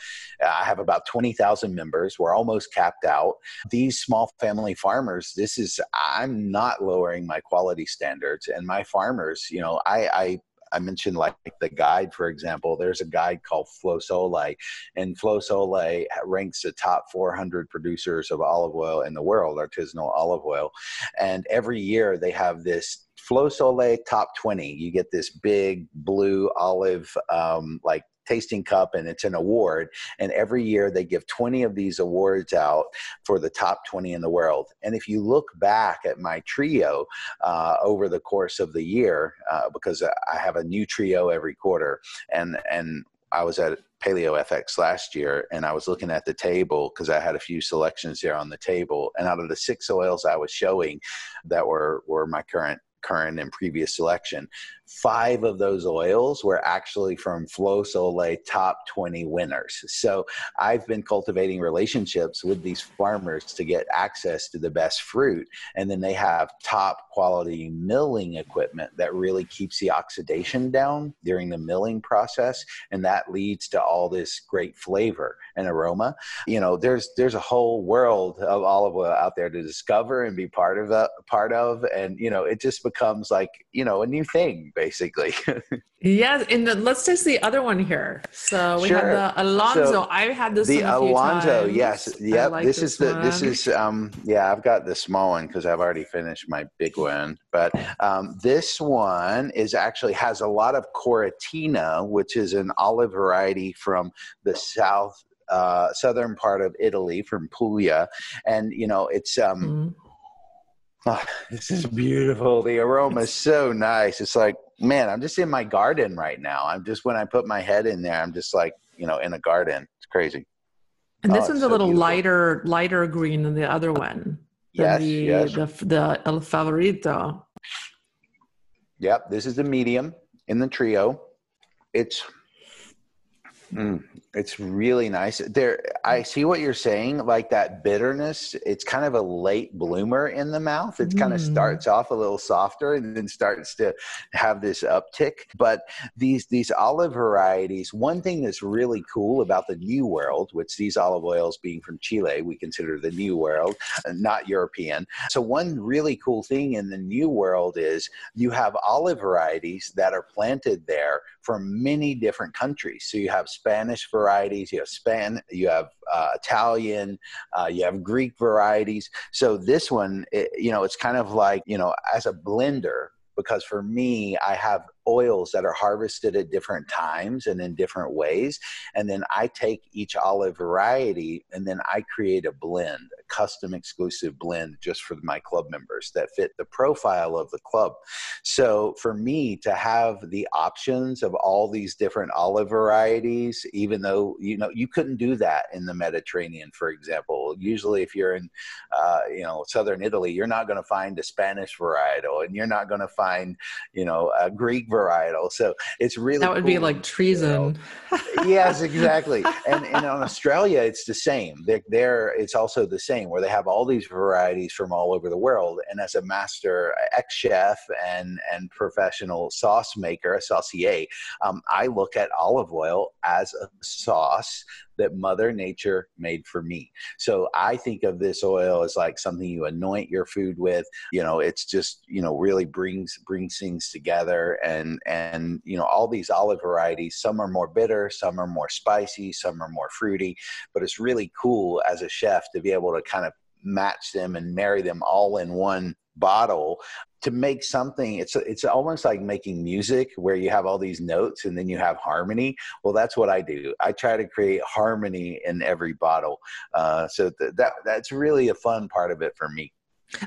I have about 20,000 members. We're almost capped out. These small family farmers, this is I'm not lowering my quality standards and my farmers, you know, I I I mentioned like the guide, for example. There's a guide called Flos Olei, and Flos Olei ranks the top 400 producers of olive oil in the world, artisanal olive oil. And every year they have this Flos Olei top 20. You get this big blue olive, um, like tasting cup and it's an award and every year they give 20 of these awards out for the top 20 in the world and if you look back at my trio uh, over the course of the year uh, because i have a new trio every quarter and and I was at Paleo FX last year and I was looking at the table because I had a few selections there on the table. And out of the six oils I was showing that were, were my current current and previous selection. Five of those oils were actually from Flos Olei top 20 winners. So I've been cultivating relationships with these farmers to get access to the best fruit. And then they have top quality milling equipment that really keeps the oxidation down during the milling process. And that leads to all this great flavor and aroma. You know, there's there's a whole world of olive oil out there to discover and be part of the part of. And, you know, it just becomes like, you know, a new thing basically. yes, and the, let's taste the other one here. So we sure. have the Alonzo. So I had this the Alonzo. Times. Yes, yep. Like this, this, is the this is um yeah. I've got the small one because I've already finished my big one. But um, this one is actually has a lot of Coratina, which is an olive variety from the south uh, southern part of Italy, from Puglia, and you know it's um. Mm Oh, this is beautiful. The aroma is so nice. It's like, man, I'm just in my garden right now. I'm just when I put my head in there, I'm just like, you know, in a garden. It's crazy. And this oh, one's a little beautiful. lighter, lighter green than the other one. Yes, the, yes. The, the El Favorito. Yep, this is the medium in the trio. It's Mm, it's really nice. There, I see what you're saying. Like that bitterness, it's kind of a late bloomer in the mouth. It mm. kind of starts off a little softer and then starts to have this uptick. But these these olive varieties, one thing that's really cool about the New World, which these olive oils being from Chile, we consider the New World, not European. So one really cool thing in the New World is you have olive varieties that are planted there from many different countries. So you have Spanish varieties, you have Span, you have uh, Italian, uh, you have Greek varieties. So this one, it, you know, it's kind of like you know, as a blender, because for me, I have oils that are harvested at different times and in different ways. And then I take each olive variety and then I create a blend, a custom exclusive blend just for my club members that fit the profile of the club. So for me to have the options of all these different olive varieties, even though, you know, you couldn't do that in the Mediterranean, for example. Usually if you're in, uh, you know, Southern Italy, you're not going to find a Spanish varietal and you're not going to find, you know, a Greek varietal. So it's really that would cool, be like treason. You know? yes, exactly. And and on Australia, it's the same. They're, there, it's also the same where they have all these varieties from all over the world. And as a master ex chef and and professional sauce maker, a saucier, um, I look at olive oil as a sauce that Mother Nature made for me. So I think of this oil as like something you anoint your food with. You know, it's just you know really brings brings things together, and and you know all these olive varieties. Some are more bitter, some are more spicy, some are more fruity, but it's really cool as a chef to be able to kind of match them and marry them all in one bottle to make something it's it's almost like making music where you have all these notes and then you have harmony well that's what i do i try to create harmony in every bottle uh, so th- that that's really a fun part of it for me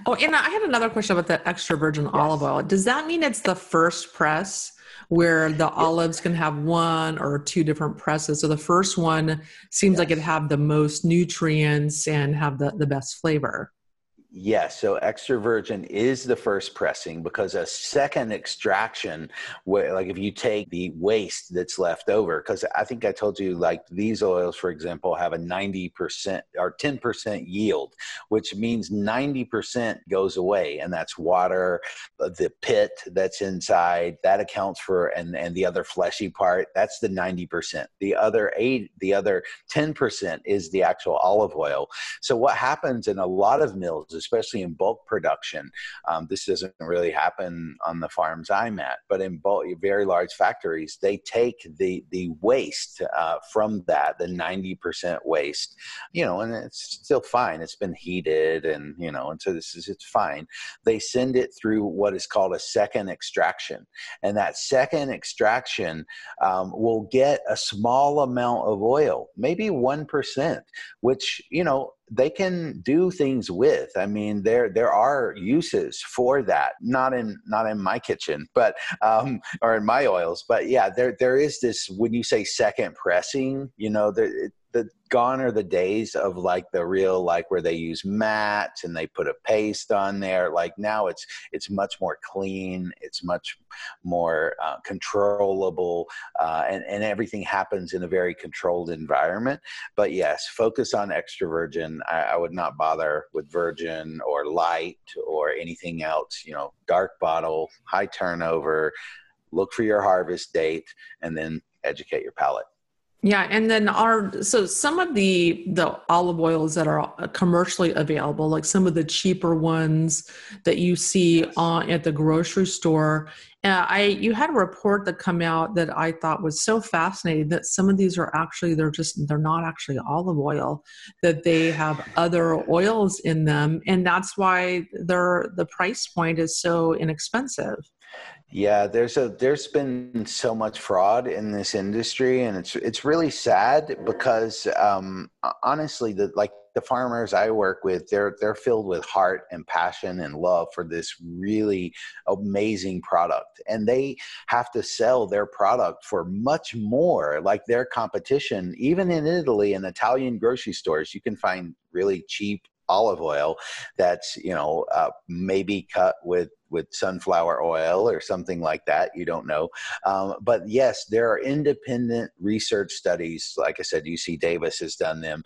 oh and i had another question about the extra virgin yes. olive oil does that mean it's the first press where the olives can have one or two different presses. So the first one seems yes. like it have the most nutrients and have the, the best flavor. Yes, so extra virgin is the first pressing because a second extraction, like if you take the waste that's left over, because I think I told you, like these oils, for example, have a 90% or 10% yield, which means 90% goes away, and that's water, the pit that's inside, that accounts for, and, and the other fleshy part, that's the 90%. The other eight, the other 10% is the actual olive oil. So what happens in a lot of mills, especially in bulk production. Um, this doesn't really happen on the farms I'm at, but in bulk, very large factories, they take the the waste uh, from that, the 90% waste, you know, and it's still fine. It's been heated, and you know, and so this is it's fine. They send it through what is called a second extraction, and that second extraction um, will get a small amount of oil, maybe one percent, which you know they can do things with. I mean there there are uses for that not in not in my kitchen but um or in my oils but yeah there there is this when you say second pressing you know there the gone are the days of like the real like where they use mats and they put a paste on there. Like now it's it's much more clean it's much more uh, controllable uh, and, and everything happens in a very controlled environment. But yes focus on extra virgin. I, I would not bother with virgin or light or anything else you know dark bottle high turnover. Look for your harvest date and then educate your palate yeah, and then our so some of the the olive oils that are commercially available, like some of the cheaper ones that you see on at the grocery store. Uh, I you had a report that come out that I thought was so fascinating that some of these are actually they're just they're not actually olive oil, that they have other oils in them, and that's why their the price point is so inexpensive. Yeah, there's a there's been so much fraud in this industry, and it's it's really sad because um, honestly, the like the farmers I work with, they're they're filled with heart and passion and love for this really amazing product, and they have to sell their product for much more. Like their competition, even in Italy in Italian grocery stores, you can find really cheap olive oil that's you know uh, maybe cut with with sunflower oil or something like that. You don't know. Um, but yes, there are independent research studies. Like I said, UC Davis has done them.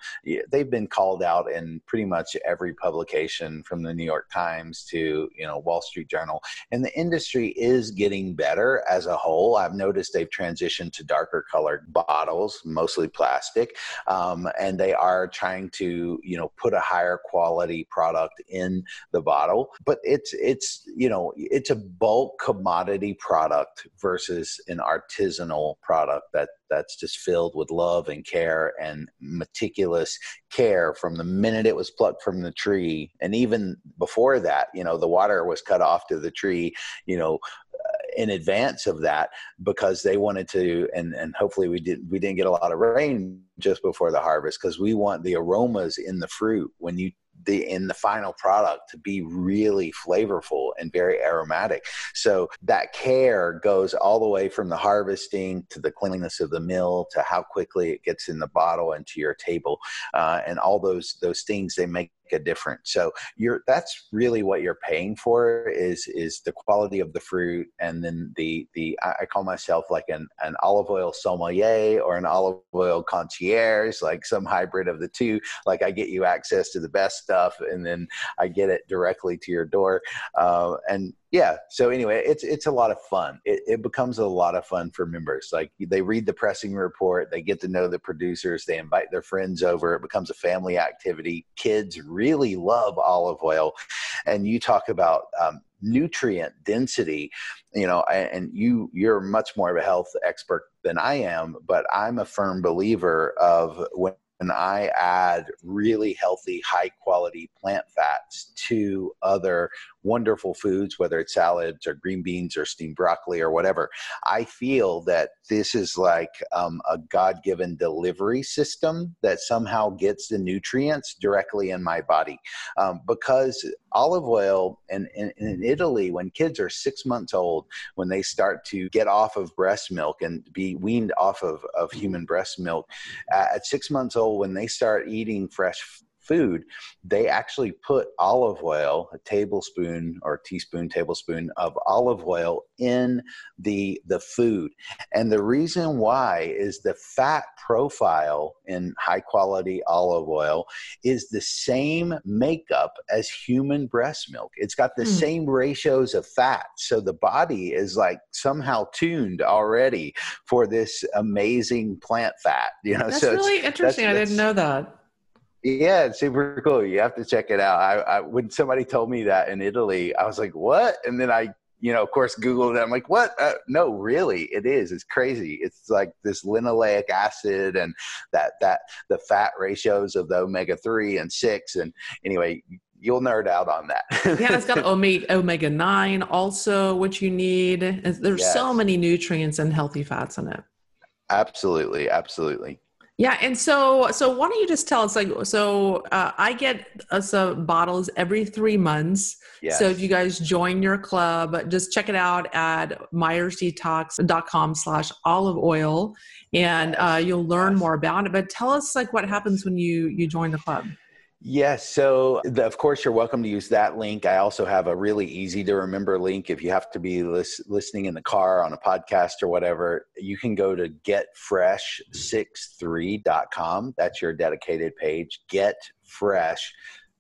They've been called out in pretty much every publication from the New York Times to, you know, Wall Street Journal. And the industry is getting better as a whole. I've noticed they've transitioned to darker colored bottles, mostly plastic. Um, and they are trying to, you know, put a higher quality product in the bottle. But it's, it's, you know it's a bulk commodity product versus an artisanal product that that's just filled with love and care and meticulous care from the minute it was plucked from the tree. And even before that you know the water was cut off to the tree you know uh, in advance of that because they wanted to and and hopefully we didn't we didn't get a lot of rain just before the harvest because we want the aromas in the fruit. When you the in the final product to be really flavorful and very aromatic. So that care goes all the way from the harvesting to the cleanliness of the mill to how quickly it gets in the bottle and to your table, uh, and all those those things they make a difference. So you're that's really what you're paying for is is the quality of the fruit and then the the I call myself like an, an olive oil sommelier or an olive oil concierge, like some hybrid of the two. Like I get you access to the best stuff and then I get it directly to your door. Uh, and yeah so anyway it's it's a lot of fun. It, it becomes a lot of fun for members. Like they read the pressing report they get to know the producers they invite their friends over it becomes a family activity. Kids really love olive oil. And you talk about um, nutrient density you know and you you're much more of a health expert than i am but i'm a firm believer of when and I add really healthy, high quality plant fats to other wonderful foods, whether it's salads or green beans or steamed broccoli or whatever, I feel that this is like um, a God given delivery system that somehow gets the nutrients directly in my body. Um, because olive oil and in, Italy, when kids are six months old, when they start to get off of breast milk and be weaned off of, of human breast milk, uh, at six months old, when they start eating fresh food, they actually put olive oil, a tablespoon or teaspoon, tablespoon of olive oil in the the food. And the reason why is the fat profile in high quality olive oil is the same makeup as human breast milk. It's got the mm. same ratios of fat. So the body is like somehow tuned already for this amazing plant fat. You know, that's so really interesting. I didn't know that. Yeah, it's super cool. You have to check it out. I, I, when somebody told me that in Italy, I was like, "What?" And then I, you know, of course, Googled it. I'm like, "What? Uh, no, really, it is. It's crazy. It's like this linoleic acid and that that the fat ratios of the omega three and six. And anyway, you'll nerd out on that. yeah, it's got omega omega nine also, which you need. There's yes. so many nutrients and healthy fats in it. Absolutely, absolutely. Yeah, and so so why don't you just tell us like so uh, I get us uh, bottles every three months. Yes. So if you guys join your club, just check it out at myersdetox.com slash olive oil and uh, you'll learn more about it. But tell us like what happens when you you join the club. Yes. So, the, of course, you're welcome to use that link. I also have a really easy to remember link. If you have to be lis- listening in the car on a podcast or whatever, you can go to getfresh63.com. That's your dedicated page. Getfresh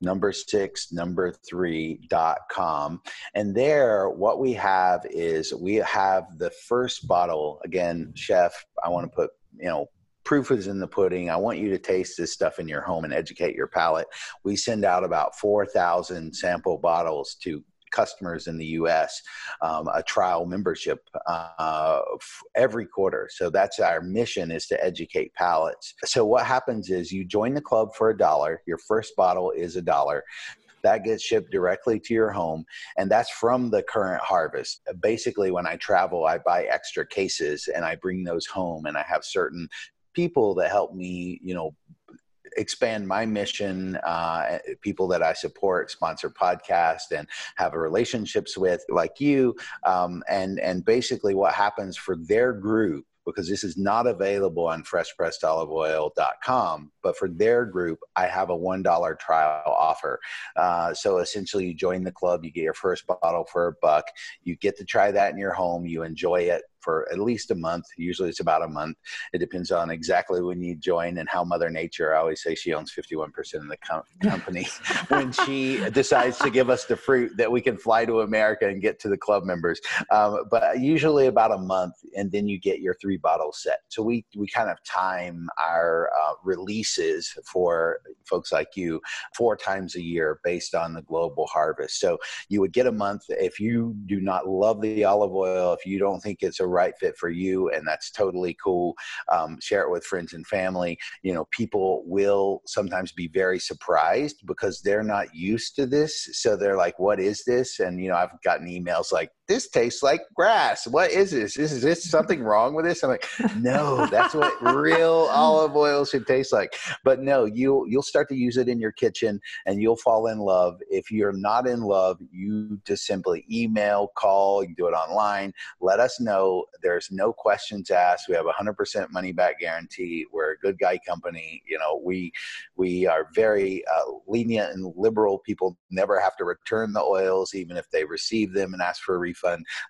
number six, number three dot com. And there, what we have is we have the first bottle. Again, chef, I want to put, you know, proof is in the pudding. I want you to taste this stuff in your home and educate your palate. We send out about 4,000 sample bottles to customers in the US, um, a trial membership uh, every quarter. So that's our mission is to educate palates. So what happens is you join the club for a dollar. Your first bottle is a dollar that gets shipped directly to your home and that's from the current harvest basically when i travel i buy extra cases and i bring those home and i have certain people that help me, you know, expand my mission uh, people that i support sponsor podcast and have relationships with like you um, and and basically what happens for their group because this is not available on freshpressedoliveoil.com. But for their group, I have a $1 trial offer. Uh, so essentially, you join the club, you get your first bottle for a buck. You get to try that in your home, you enjoy it for at least a month. Usually it's about a month. It depends on exactly when you join and how Mother Nature, I always say she owns 51% of the com- company, when she decides to give us the fruit that we can fly to America and get to the club members. Um, but usually about a month, and then you get your three bottle set. So we, we kind of time our uh, releases for folks like you four times a year based on the global harvest. So you would get a month. If you do not love the olive oil, if you don't think it's a right fit for you, and that's totally cool. Um, share it with friends and family. You know, people will sometimes be very surprised because they're not used to this. So they're like, "What is this?" And you know, I've gotten emails like, "This tastes like grass. What is this? Is, is this something wrong with this?" I'm like, "No, that's what real olive oil should taste like." But no, you you'll start to use it in your kitchen, and you'll fall in love. If you're not in love, you just simply email, call, you can do it online. Let us know there's no questions asked. We have a hundred percent money back guarantee. We're a good guy company. You know, we we are very uh, lenient and liberal. People never have to return the oils, even if they receive them and ask for a refund.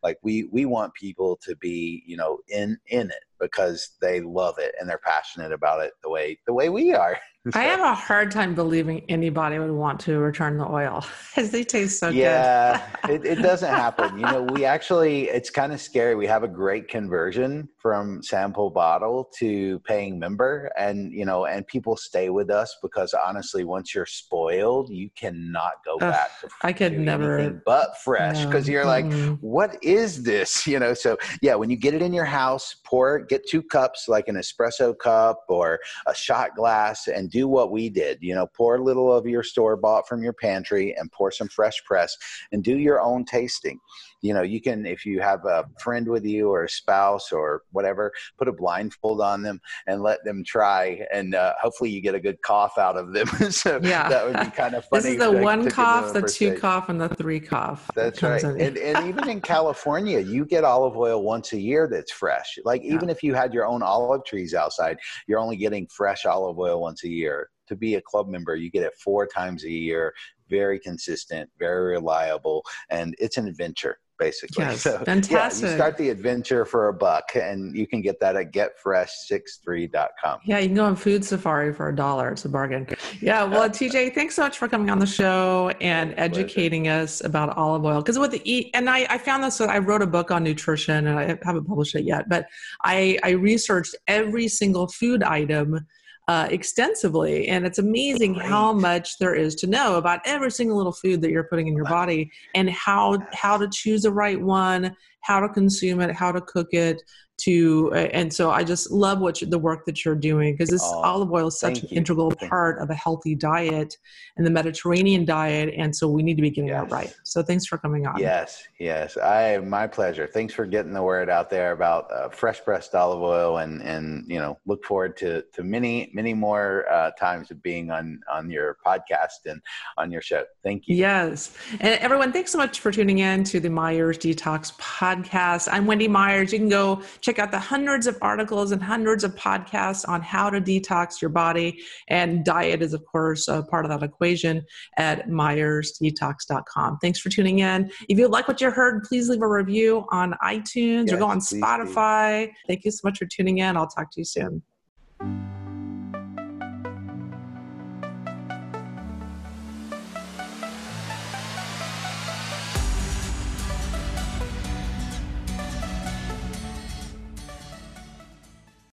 Like we we want people to be, you know, in in it because they love it and they're passionate about it the way the way we are. I have a hard time believing anybody would want to return the oil because they taste so yeah, good. Yeah, it, it doesn't happen. You know, we actually, it's kind of scary. We have a great conversion from sample bottle to paying member and, you know, and people stay with us because honestly, once you're spoiled, you cannot go back. I could never. But fresh because no. you're like, mm. what is this? You know, so yeah, when you get it in your house, pour, get two cups like an espresso cup or a shot glass and do what we did. You know, pour a little of your store bought from your pantry and pour some fresh press and do your own tasting. You know, you can, if you have a friend with you or a spouse or whatever, put a blindfold on them and let them try. And uh, hopefully you get a good cough out of them. so yeah. that would be kind of funny. This is the one cough, the two cough, and the three cough. That's right. And, and, even in California, you get olive oil once a year that's fresh. Like even if you had your own olive trees outside, you're only getting fresh olive oil once a year to be a club member, you get it four times a year, very consistent, very reliable, and it's an adventure basically. Yes, so, fantastic. Yeah, you start the adventure for a buck, and you can get that at getfresh63.com. Yeah, you can go on Food Safari for a dollar. It's a bargain. Yeah, well, TJ, thanks so much for coming on the show and educating us about olive oil. Because with the eat, and I, I found this. I wrote a book on nutrition, and I haven't published it yet, but I, I researched every single food item uh, extensively. And it's amazing Great. how much there is to know about every single little food that you're putting in your body and how how to choose the right one, how to consume it, how to cook it, to uh, and so i just love what you, the work that you're doing because this oh, olive oil is such an you. integral thank part you. of a healthy diet and the mediterranean diet and so we need to be getting yes. that right. So thanks for coming on. Yes yes. I my pleasure. Thanks for getting the word out there about uh, fresh pressed olive oil and and you know look forward to to many many more uh, times of being on on your podcast and on your show. Thank you. Yes. And everyone thanks so much for tuning in to the myers detox podcast i'm wendy myers you can go check out the hundreds of articles and hundreds of podcasts on how to detox your body. And diet is, of course, a part of that equation at myersdetox.com. Thanks for tuning in. If you like what you heard, please leave a review on iTunes yes, or go on Spotify. Do. Thank you so much for tuning in. I'll talk to you soon.